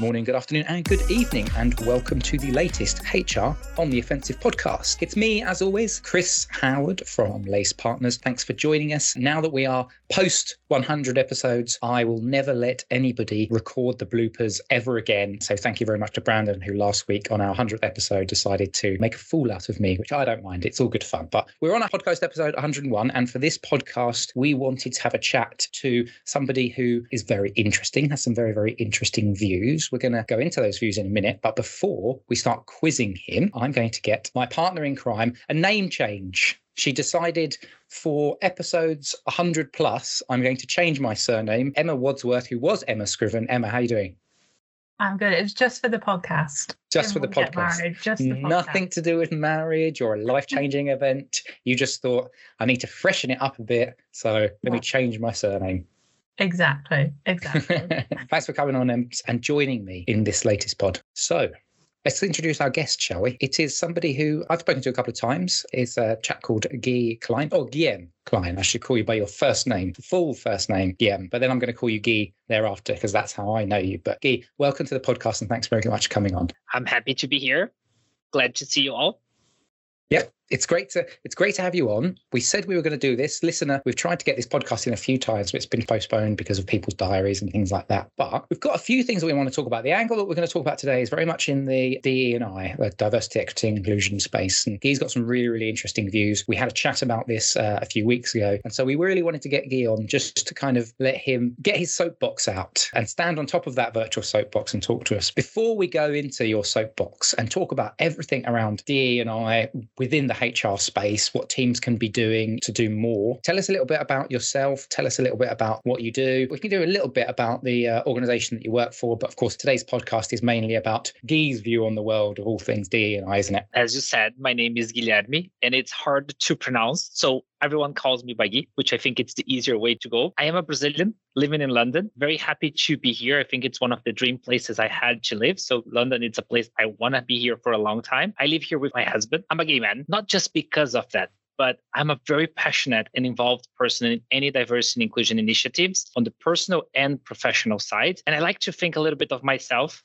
Morning, good afternoon, and good evening, and welcome to the latest HR on the Offensive podcast. It's me, as always, Chris Howard from Lace Partners. Thanks for joining us. Now that we are post 100 episodes, I will never let anybody record the bloopers ever again. So thank you very much to Brandon, who last week on our 100th episode decided to make a fool out of me, which I don't mind. It's all good fun. But we're on our podcast episode 101, and for this podcast, we wanted to have a chat to somebody who is very interesting, has some very, very interesting views. We're going to go into those views in a minute. But before we start quizzing him, I'm going to get my partner in crime a name change. She decided for episodes 100 plus, I'm going to change my surname. Emma Wadsworth, who was Emma Scriven. Emma, how are you doing? I'm good. It's just for the podcast. Just for the podcast. Married, just the Nothing podcast. to do with marriage or a life changing event. You just thought, I need to freshen it up a bit. So let yeah. me change my surname. Exactly. Exactly. Thanks for coming on and, and joining me in this latest pod. So, Let's introduce our guest, shall we? It is somebody who I've spoken to a couple of times. It's a chap called Guy Klein, or Guillaume Klein. I should call you by your first name, full first name, Guillaume. But then I'm going to call you Guy thereafter because that's how I know you. But Guy, welcome to the podcast and thanks very much for coming on. I'm happy to be here. Glad to see you all. Yep, it's great to it's great to have you on. We said we were going to do this. Listener, we've tried to get this podcast in a few times, but it's been postponed because of people's diaries and things like that. But we've got a few things that we want to talk about. The angle that we're going to talk about today is very much in the DE and I, the diversity, equity, and inclusion space. And he's got some really, really interesting views. We had a chat about this uh, a few weeks ago, and so we really wanted to get Guy on just to kind of let him get his soapbox out and stand on top of that virtual soapbox and talk to us. Before we go into your soapbox and talk about everything around DE and I within the HR space, what teams can be doing to do more. Tell us a little bit about yourself. Tell us a little bit about what you do. We can do a little bit about the uh, organization that you work for, but of course, today's podcast is mainly about Guy's view on the world of all things DE and I, isn't it? As you said, my name is Guilherme, and it's hard to pronounce. So everyone calls me by Gui, which I think it's the easier way to go. I am a Brazilian living in London. Very happy to be here. I think it's one of the dream places I had to live. So London, it's a place I want to be here for a long time. I live here with my husband. I'm a gay man, not just because of that, but I'm a very passionate and involved person in any diversity and inclusion initiatives on the personal and professional side. And I like to think a little bit of myself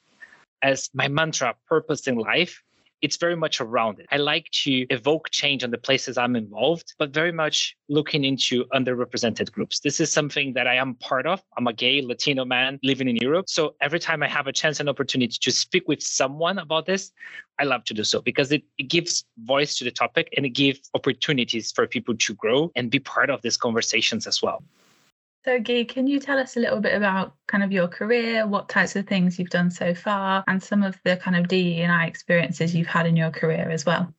as my mantra, purpose in life it's very much around it. I like to evoke change on the places I'm involved, but very much looking into underrepresented groups. This is something that I am part of. I'm a gay Latino man living in Europe. So every time I have a chance and opportunity to speak with someone about this, I love to do so because it, it gives voice to the topic and it gives opportunities for people to grow and be part of these conversations as well. So, Guy, can you tell us a little bit about kind of your career, what types of things you've done so far, and some of the kind of DE and I experiences you've had in your career as well?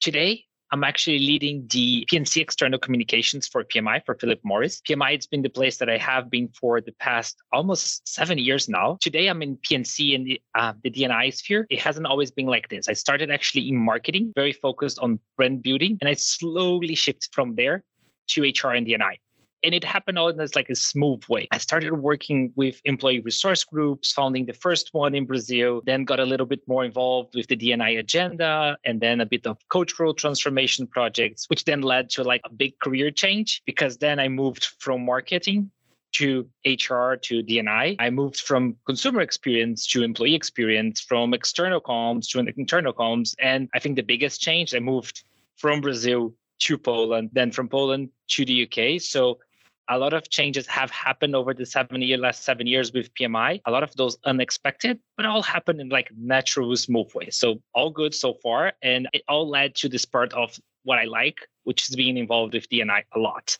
Today, I'm actually leading the PNC external communications for PMI for Philip Morris. PMI, it's been the place that I have been for the past almost seven years now. Today, I'm in PNC in the, uh, the DNI sphere. It hasn't always been like this. I started actually in marketing, very focused on brand building, and I slowly shifted from there to HR and DNI and it happened all in this like a smooth way. I started working with employee resource groups, founding the first one in Brazil, then got a little bit more involved with the DNI agenda, and then a bit of cultural transformation projects, which then led to like a big career change because then I moved from marketing to HR to DNI. I moved from consumer experience to employee experience, from external comms to internal comms. And I think the biggest change, I moved from Brazil to Poland, then from Poland to the UK. So a lot of changes have happened over the seven year last seven years with PMI. A lot of those unexpected, but all happened in like natural, smooth way. So all good so far, and it all led to this part of what I like, which is being involved with DNI a lot.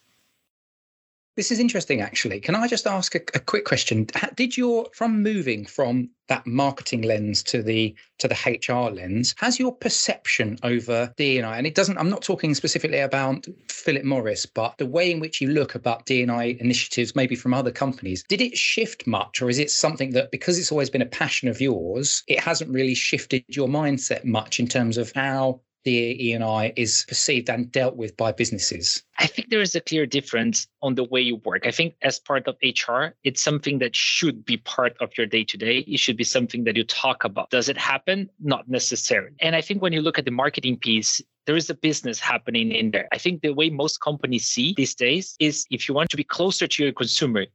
This is interesting, actually. Can I just ask a, a, quick question? Did your from moving from that marketing lens to the to the HR lens, has your perception over DNI, and it doesn't, I'm not talking specifically about Philip Morris, but the way in which you look about DNI initiatives, maybe from other companies, did it shift much, or is it something that because it's always been a passion of yours, it hasn't really shifted your mindset much in terms of how DE and I is perceived and dealt with by businesses? I think there is a clear difference on the way you work. I think as part of HR, it's something that should be part of your day to day. It should be something that you talk about. Does it happen? Not necessarily. And I think when you look at the marketing piece, there is a business happening in there. I think the way most companies see these days is if you want to be closer to your consumer,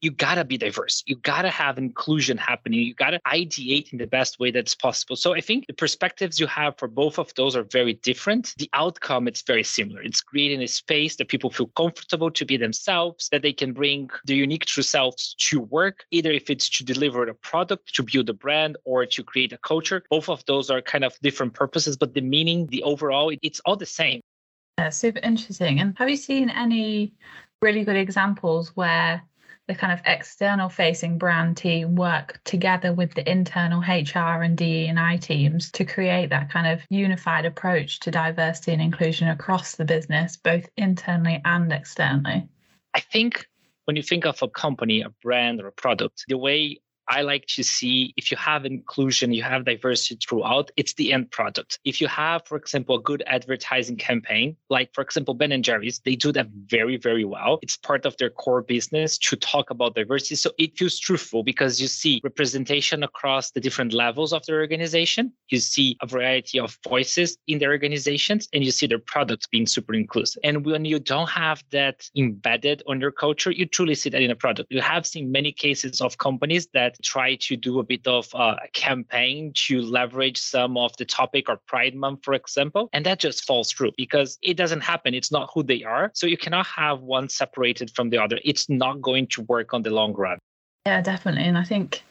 you gotta be diverse. You gotta have inclusion happening. You gotta ideate in the best way that's possible. So I think the perspectives you have for both of those are very different. The outcome it's very similar. It's creating a space that people feel comfortable to be themselves, that they can bring their unique true selves to work, either if it's to deliver a product, to build a brand, or to create a culture. Both of those are kind of different purposes, but the meaning, the overall, it's all the same. Yeah, super interesting. And have you seen any really good examples where the kind of external facing brand team work together with the internal HR and DE and I teams to create that kind of unified approach to diversity and inclusion across the business, both internally and externally? I think when you think of a company, a brand, or a product, the way I like to see if you have inclusion, you have diversity throughout, it's the end product. If you have, for example, a good advertising campaign, like for example, Ben and Jerry's, they do that very, very well. It's part of their core business to talk about diversity. So it feels truthful because you see representation across the different levels of the organization. You see a variety of voices in their organizations and you see their products being super inclusive. And when you don't have that embedded on your culture, you truly see that in a product. You have seen many cases of companies that try to do a bit of uh, a campaign to leverage some of the topic or Pride Month, for example. And that just falls through because it doesn't happen. It's not who they are. So you cannot have one separated from the other. It's not going to work on the long run. Yeah, definitely. And I think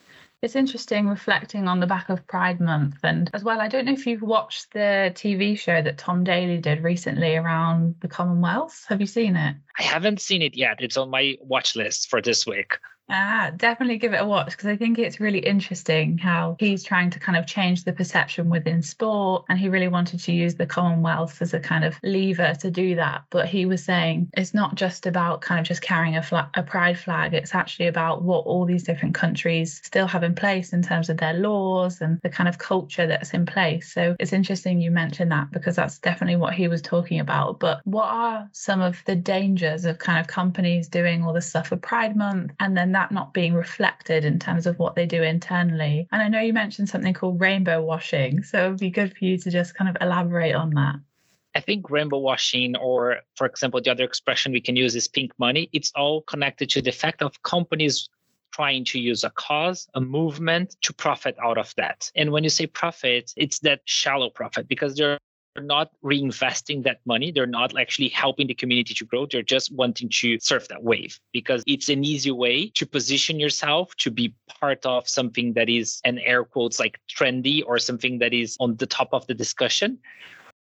it's interesting reflecting on the back of Pride Month. And as well, I don't know if you've watched the TV show that Tom Daley did recently around the Commonwealth. Have you seen it? I haven't seen it yet. It's on my watch list for this week. Ah, definitely give it a watch because I think it's really interesting how he's trying to kind of change the perception within sport. And he really wanted to use the Commonwealth as a kind of lever to do that. But he was saying it's not just about kind of just carrying a, flag, a pride flag, it's actually about what all these different countries still have in place in terms of their laws and the kind of culture that's in place. So it's interesting you mentioned that because that's definitely what he was talking about. But what are some of the dangers of kind of companies doing all this stuff for Pride Month and then that not being reflected in terms of what they do internally. And I know you mentioned something called rainbow washing. So it would be good for you to just kind of elaborate on that. I think rainbow washing, or for example, the other expression we can use is pink money, it's all connected to the fact of companies trying to use a cause, a movement to profit out of that. And when you say profit, it's that shallow profit because there not reinvesting that money. They're not actually helping the community to grow. They're just wanting to surf that wave because it's an easy way to position yourself to be part of something that is an air quotes like trendy or something that is on the top of the discussion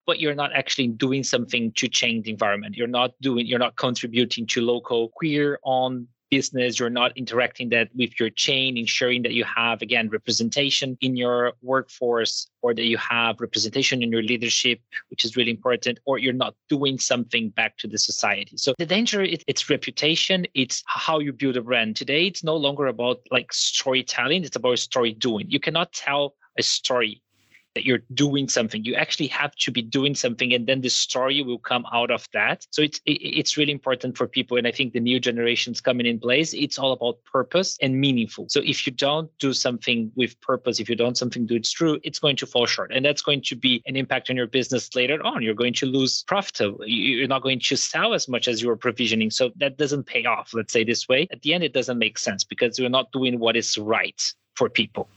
but you're not actually doing something to change the environment. You're not doing, you're not contributing to local queer on business you're not interacting that with your chain ensuring that you have again representation in your workforce or that you have representation in your leadership which is really important or you're not doing something back to the society. So the danger it, it's reputation it's how you build a brand. Today it's no longer about like storytelling it's about story doing. You cannot tell a story that you're doing something. You actually have to be doing something and then the story will come out of that. So it's it's really important for people and i think the new generations coming in place it's all about purpose and meaningful. So if you don't do something with purpose if you don't something do it's true it's going to fall short and that's going to be an impact on your business later on. You're going to lose profit. You're not going to sell as much as you were provisioning. So that doesn't pay off let's say this way. At the end it doesn't make sense because you're not doing what is right for people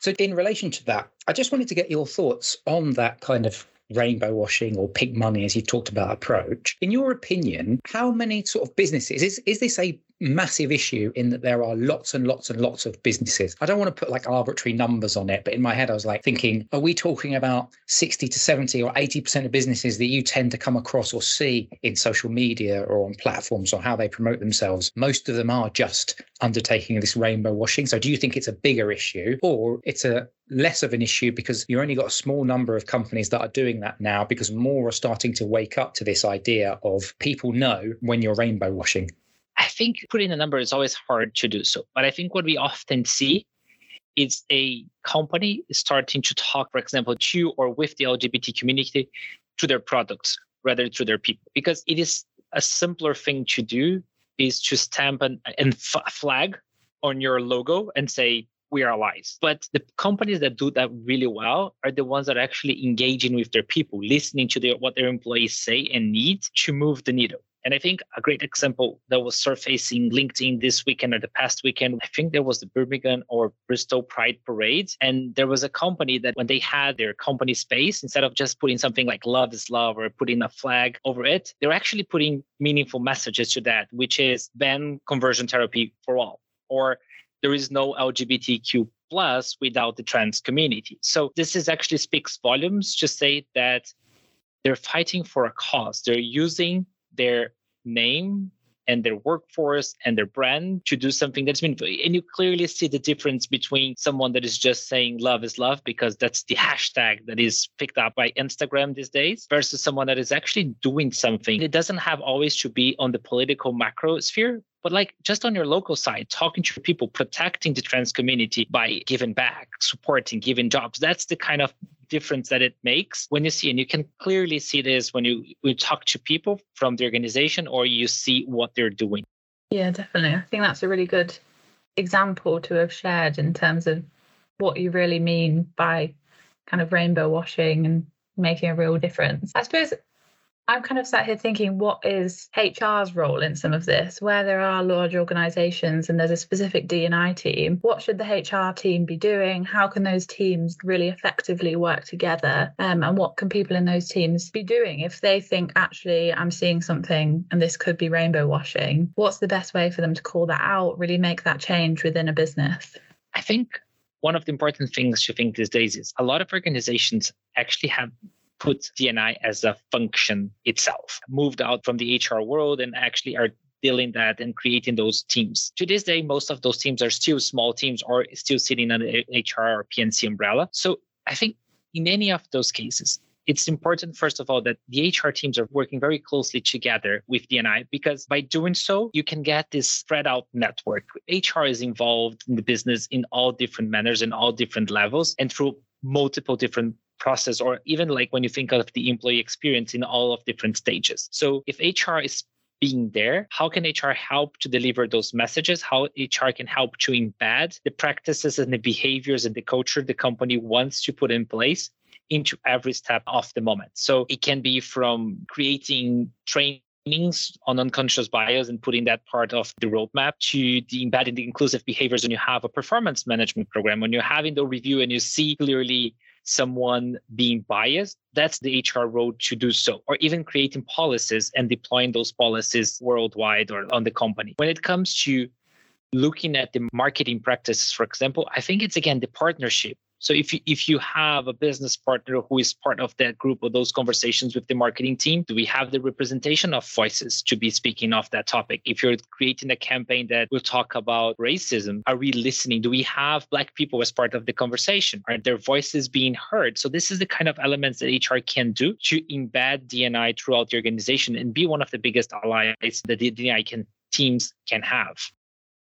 so, in relation to that, I just wanted to get your thoughts on that kind of rainbow washing or pink money, as you talked about, approach. In your opinion, how many sort of businesses is, is this a massive issue in that there are lots and lots and lots of businesses. I don't want to put like arbitrary numbers on it, but in my head, I was like thinking, are we talking about 60 to 70 or 80% of businesses that you tend to come across or see in social media or on platforms or how they promote themselves? Most of them are just undertaking this rainbow washing. So do you think it's a bigger issue or it's a less of an issue because you only got a small number of companies that are doing that now because more are starting to wake up to this idea of people know when you're rainbow washing? I think putting a number is always hard to do so. But I think what we often see is a company starting to talk, for example, to or with the LGBT community to their products rather to their people, because it is a simpler thing to do is to stamp an, and f- flag on your logo and say we are allies. But the companies that do that really well are the ones that are actually engaging with their people, listening to their, what their employees say and need to move the needle. And I think a great example that was surfacing LinkedIn this weekend or the past weekend, I think there was the Birmingham or Bristol Pride Parade. And there was a company that when they had their company space, instead of just putting something like love is love or putting a flag over it, they're actually putting meaningful messages to that, which is ban conversion therapy for all or there is no LGBTQ plus without the trans community. So this is actually speaks volumes to say that they're fighting for a cause. They're using their name and their workforce and their brand to do something that's meaningful. And you clearly see the difference between someone that is just saying love is love because that's the hashtag that is picked up by Instagram these days versus someone that is actually doing something. It doesn't have always to be on the political macro sphere, but like just on your local side, talking to people, protecting the trans community by giving back, supporting, giving jobs. That's the kind of difference that it makes when you see, and you can clearly see this when you, you talk to people from the organization or you see what they're doing. Yeah, definitely. I think that's a really good example to have shared in terms of what you really mean by kind of rainbow washing and making a real difference. I suppose I'm kind of sat here thinking, what is HR's role in some of this? Where there are large organisations and there's a specific D&I team, what should the HR team be doing? How can those teams really effectively work together? Um, and what can people in those teams be doing if they think, actually, I'm seeing something and this could be rainbow washing? What's the best way for them to call that out, really make that change within a business? I think one of the important things to think these days is a lot of organizations actually have put D&I as a function itself, moved out from the HR world and actually are dealing that and creating those teams. To this day, most of those teams are still small teams or still sitting under HR or P&C umbrella. So I think in any of those cases, it's important, first of all, that the HR teams are working very closely together with D&I because by doing so, you can get this spread out network. HR is involved in the business in all different manners and all different levels and through multiple different process or even like when you think of the employee experience in all of different stages. So if hr is being there how can hr help to deliver those messages? How hr can help to embed the practices and the behaviors and the culture the company wants to put in place into every step of the moment? So it can be from creating training on unconscious bias and putting that part of the roadmap to the embedding the inclusive behaviors when you have a performance management program when you're having the review and you see clearly someone being biased, that's the HR road to do so, or even creating policies and deploying those policies worldwide or on the company. When it comes to looking at the marketing practices, for example, I think it's again the partnership so if you, if you have a business partner who is part of that group or those conversations with the marketing team, do we have the representation of voices to be speaking of that topic? If you're creating a campaign that will talk about racism, are we listening? Do we have black people as part of the conversation? Are their voices being heard? So this is the kind of elements that HR can do to embed D&I throughout the organization and be one of the biggest allies that the D&I can teams can have.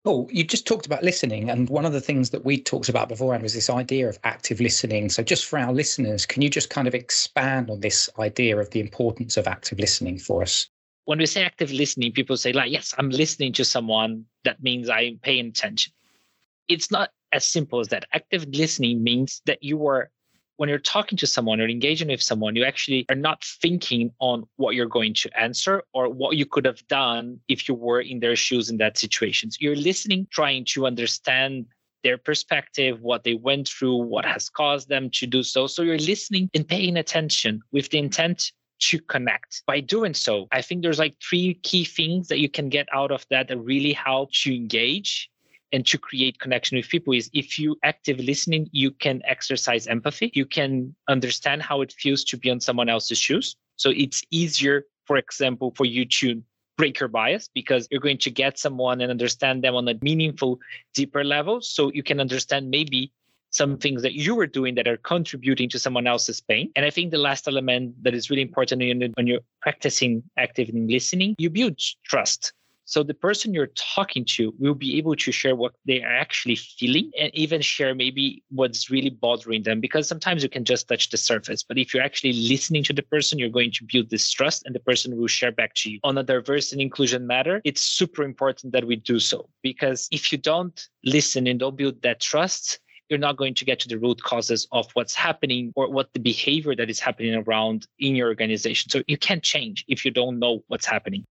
Oh, you just talked about listening. And one of the things that we talked about beforehand was this idea of active listening. So, just for our listeners, can you just kind of expand on this idea of the importance of active listening for us? When we say active listening, people say, like, yes, I'm listening to someone. That means I'm paying attention. It's not as simple as that. Active listening means that you are when you're talking to someone or engaging with someone, you actually are not thinking on what you're going to answer or what you could have done if you were in their shoes in that situation. So you're listening, trying to understand their perspective, what they went through, what has caused them to do so. So you're listening and paying attention with the intent to connect. By doing so, I think there's like three key things that you can get out of that that really help to engage and to create connection with people is if you active listening, you can exercise empathy. You can understand how it feels to be on someone else's shoes. So it's easier, for example, for you to break your bias because you're going to get someone and understand them on a meaningful, deeper level. So you can understand maybe some things that you were doing that are contributing to someone else's pain. And I think the last element that is really important when you're practicing active listening, you build trust So the person you're talking to will be able to share what they are actually feeling and even share maybe what's really bothering them because sometimes you can just touch the surface. But if you're actually listening to the person, you're going to build this trust and the person will share back to you. On a diversity and inclusion matter, it's super important that we do so because if you don't listen and don't build that trust, you're not going to get to the root causes of what's happening or what the behavior that is happening around in your organization. So you can't change if you don't know what's happening.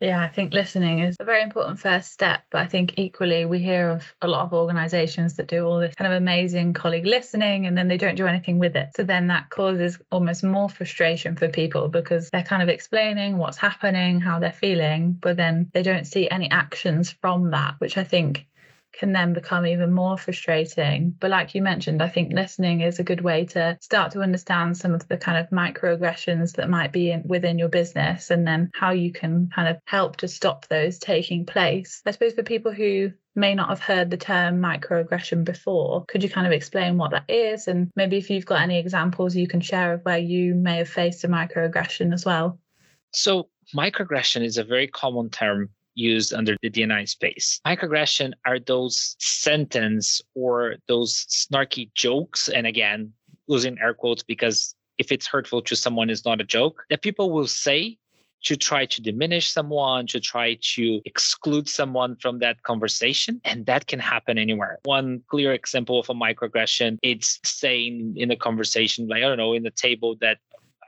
Yeah, I think listening is a very important first step. But I think equally, we hear of a lot of organizations that do all this kind of amazing colleague listening and then they don't do anything with it. So then that causes almost more frustration for people because they're kind of explaining what's happening, how they're feeling, but then they don't see any actions from that, which I think can then become even more frustrating. But like you mentioned, I think listening is a good way to start to understand some of the kind of microaggressions that might be in, within your business and then how you can kind of help to stop those taking place. I suppose for people who may not have heard the term microaggression before, could you kind of explain what that is? And maybe if you've got any examples you can share of where you may have faced a microaggression as well. So, microaggression is a very common term used under the DNI space. Microaggression are those sentence or those snarky jokes, and again, using air quotes because if it's hurtful to someone, it's not a joke that people will say to try to diminish someone, to try to exclude someone from that conversation. And that can happen anywhere. One clear example of a microaggression, it's saying in a conversation, like, I don't know, in the table that,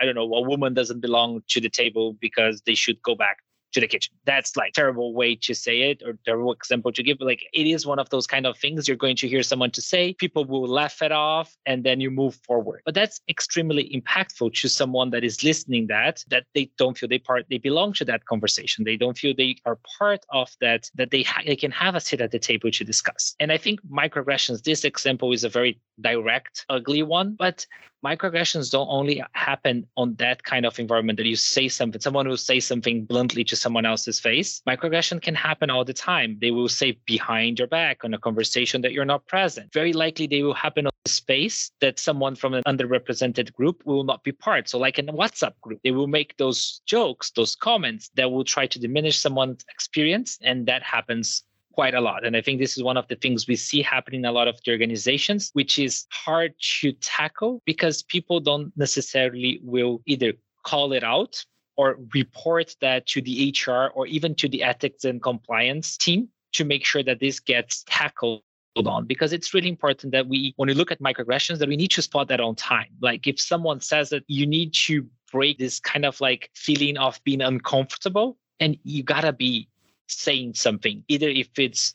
I don't know, a woman doesn't belong to the table because they should go back to the kitchen. That's like terrible way to say it or terrible example to give. But like it is one of those kind of things you're going to hear someone to say, people will laugh it off and then you move forward. But that's extremely impactful to someone that is listening that, that they don't feel they part, they belong to that conversation. They don't feel they are part of that, that they, ha- they can have a seat at the table to discuss. And I think microaggressions, this example is a very direct, ugly one, but microaggressions don't only happen on that kind of environment that you say something, someone will say something bluntly to someone else's face. Microaggression can happen all the time. They will say behind your back on a conversation that you're not present. Very likely they will happen on a space that someone from an underrepresented group will not be part. So, like in a WhatsApp group, they will make those jokes, those comments that will try to diminish someone's experience. And that happens quite a lot. And I think this is one of the things we see happening in a lot of the organizations, which is hard to tackle because people don't necessarily will either call it out or report that to the HR or even to the ethics and compliance team to make sure that this gets tackled on. Because it's really important that we when we look at microaggressions that we need to spot that on time. Like if someone says that you need to break this kind of like feeling of being uncomfortable and you gotta be saying something, either if it's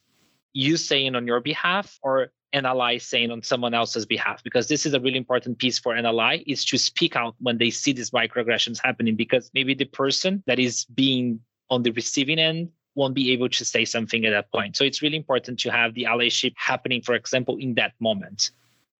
you saying on your behalf or ally saying on someone else's behalf because this is a really important piece for ally is to speak out when they see these microaggressions happening because maybe the person that is being on the receiving end won't be able to say something at that point. So it's really important to have the allyship happening for example in that moment.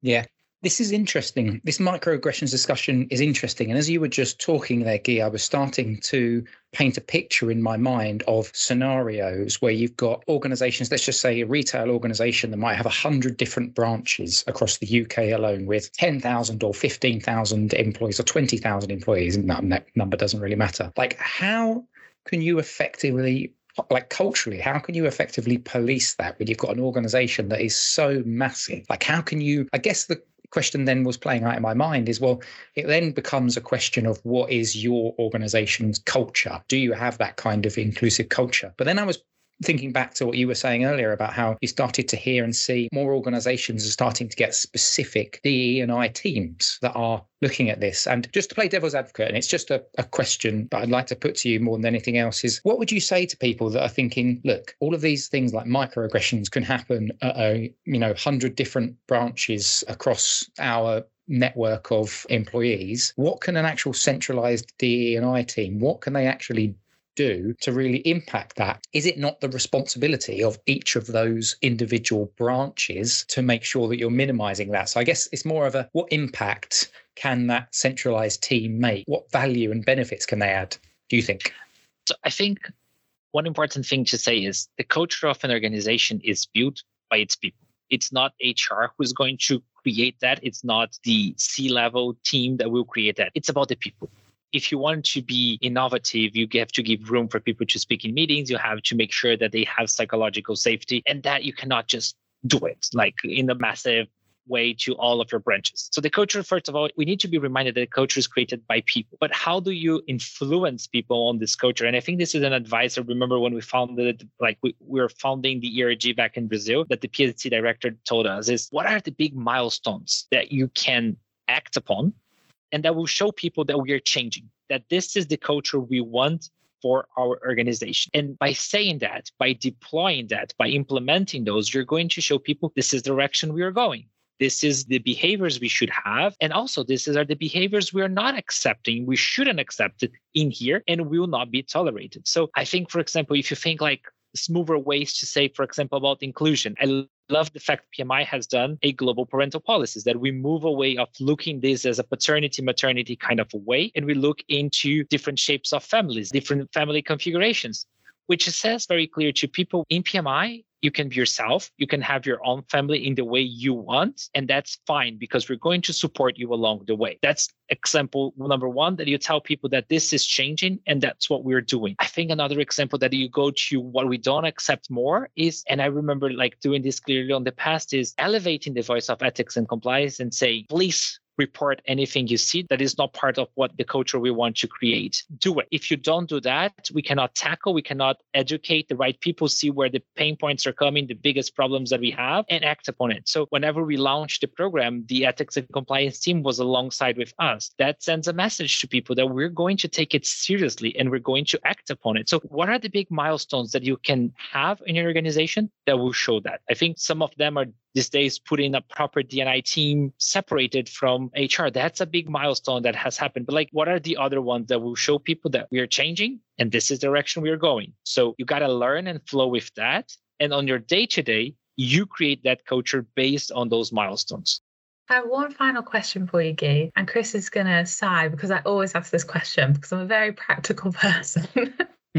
Yeah this is interesting. This microaggressions discussion is interesting. And as you were just talking there, Guy, I was starting to paint a picture in my mind of scenarios where you've got organizations, let's just say a retail organization that might have 100 different branches across the UK alone with 10,000 or 15,000 employees or 20,000 employees. And that number doesn't really matter. Like, how can you effectively like culturally how can you effectively police that when you've got an organization that is so massive like how can you i guess the question then was playing out in my mind is well it then becomes a question of what is your organization's culture? Do you have that kind of inclusive culture? But then i was thinking back to what you were saying earlier about how you started to hear and see more organizations are starting to get specific DE and I teams that are looking at this. And just to play devil's advocate, and it's just a, a question that I'd like to put to you more than anything else is what would you say to people that are thinking, look, all of these things like microaggressions can happen at a, you know, hundred different branches across our network of employees what can an actual centralized DE and I team what can they actually do to really impact that? Is it not the responsibility of each of those individual branches to make sure that you're minimizing that? So I guess it's more of a what impact can that centralized team make? What value and benefits can they add, do you think? So I think one important thing to say is the culture of an organization is built by its people. It's not HR who's going to create that. It's not the C level team that will create that. It's about the people if you want to be innovative, you have to give room for people to speak in meetings. You have to make sure that they have psychological safety and that you cannot just do it like in a massive way to all of your branches. So the culture, first of all, we need to be reminded that culture is created by people. But how do you influence people on this culture? And I think this is an advice I remember when we founded, like we, we were founding the ERG back in Brazil, that the PNC director told us is what are the big milestones that you can act upon and that will show people that we are changing, that this is the culture we want for our organization. And by saying that, by deploying that, by implementing those, you're going to show people this is the direction we are going. This is the behaviors we should have. And also, this is are the behaviors we are not accepting. We shouldn't accept it in here and will not be tolerated. So I think, for example, if you think like smoother ways to say, for example, about inclusion. I love the fact PMI has done a global parental policies that we move away of looking this as a paternity maternity kind of a way and we look into different shapes of families, different family configurations, which says very clear to people in PMI you can be yourself you can have your own family in the way you want and that's fine because we're going to support you along the way. That's example number one that you tell people that this is changing and that's what we're doing. I think another example that you go to what we don't accept more is and i remember like doing this clearly on the past is elevating the voice of ethics and compliance and say please report anything you see that is not part of what the culture we want to create. Do it. If you don't do that, we cannot tackle, we cannot educate the right people, see where the pain points are coming, the biggest problems that we have, and act upon it. So whenever we launched the program, the ethics and compliance team was alongside with us. That sends a message to people that we're going to take it seriously and we're going to act upon it. So what are the big milestones that you can have in your organization that will show that? I think some of them are these days putting a proper DNI team separated from HR. That's a big milestone that has happened. But like, what are the other ones that will show people that we are changing and this is the direction we are going? So you got to learn and flow with that. And on your day to day, you create that culture based on those milestones. I have one final question for you, Guy. And Chris is going to sigh because I always ask this question because I'm a very practical person.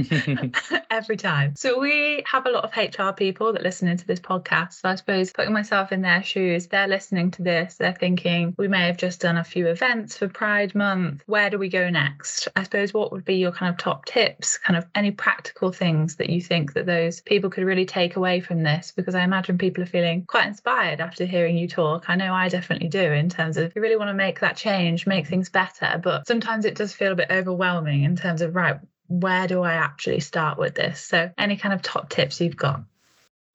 every time. So we have a lot of HR people that listen into this podcast. So I suppose putting myself in their shoes, they're listening to this, they're thinking we may have just done a few events for Pride Month. Where do we go next? I suppose what would be your kind of top tips, kind of any practical things that you think that those people could really take away from this? Because I imagine people are feeling quite inspired after hearing you talk. I know I definitely do in terms of you really want to make that change, make things better, but sometimes it does feel a bit overwhelming in terms of right, where do I actually start with this? So, any kind of top tips you've got?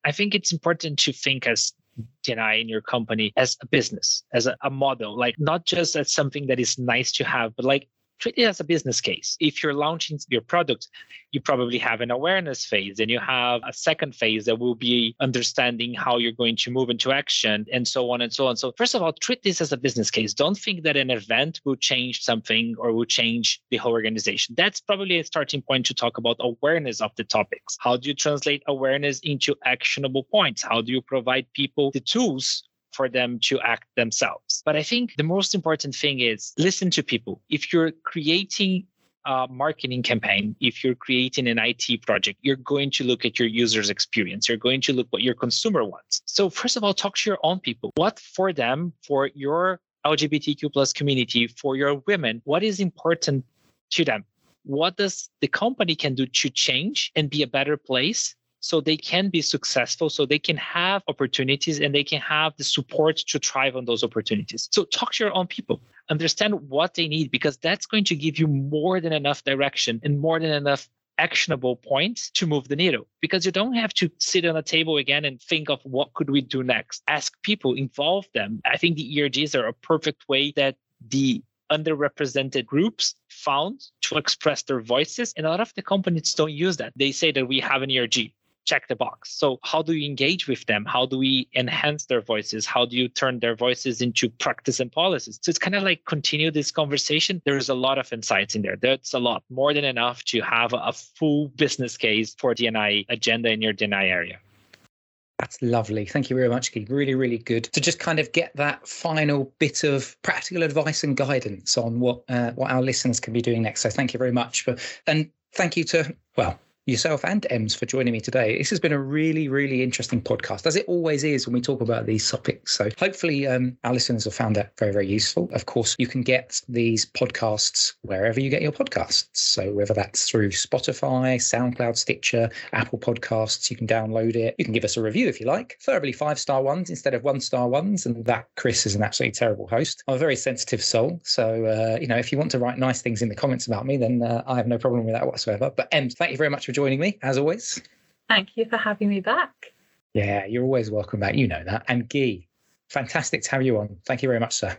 I think it's important to think as DNI in your company as a business, as a, a model, like not just as something that is nice to have, but like treat it as a business case. If you're launching your product, you probably have an awareness phase and you have a second phase that will be understanding how you're going to move into action and so on and so on. So, first of all, treat this as a business case. Don't think that an event will change something or will change the whole organization. That's probably a starting point to talk about awareness of the topics. How do you translate awareness into actionable points? How do you provide people the tools for them to act themselves. But I think the most important thing is listen to people. If you're creating a marketing campaign, if you're creating an IT project, you're going to look at your user's experience. You're going to look what your consumer wants. So first of all, talk to your own people. What for them, for your LGBTQ plus community, for your women, what is important to them? What does the company can do to change and be a better place so they can be successful, so they can have opportunities and they can have the support to thrive on those opportunities. So talk to your own people, understand what they need, because that's going to give you more than enough direction and more than enough actionable points to move the needle because you don't have to sit on a table again and think of what could we do next. Ask people involve them. I think the ergs are a perfect way that the underrepresented groups found to express their voices and a lot of the companies don't use that. They say that we have an erg check the box. So, how do you engage with them? How do we enhance their voices? How do you turn their voices into practice and policies? So, it's kind of like continue this conversation. There's a lot of insights in there. That's a lot, more than enough to have a full business case for DNI agenda in your DNI area. That's lovely. Thank you very much, Guy. Really, really good to just kind of get that final bit of practical advice and guidance on what uh, what our listeners can be doing next. So thank you very much. For, and thank you to well, yourself and Ems for joining me today. This has been a really, really interesting podcast, as it always is when we talk about these topics. So hopefully um, our listeners have found that very, very useful. Of course, you can get these podcasts wherever you get your podcasts. So whether that's through Spotify, SoundCloud, Stitcher, Apple Podcasts, you can download it. You can give us a review if you like, preferably five star ones instead of one star ones. And that Chris is an absolutely terrible host. I'm a very sensitive soul. So, uh, you know, if you want to write nice things in the comments about me, then uh, I have no problem with that whatsoever. But Ems, thank you very much for joining me, as always. Thank you for having me back. Yeah, you're always welcome back. You know that. And Guy, fantastic to have you on. Thank you very much, sir.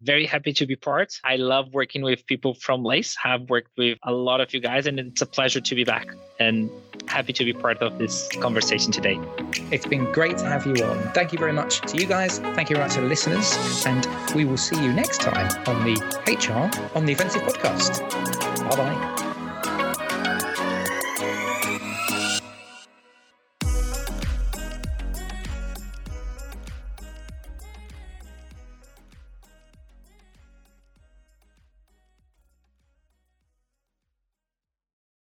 Very happy to be part. I love working with people from Lace. Have worked with a lot of you guys, and it's a pleasure to be back and happy to be part of this conversation today. It's been great to have you on. Thank you very much to you guys. Thank you very much to the listeners. And we will see you next time on the HR on the Offensive podcast. Bye bye.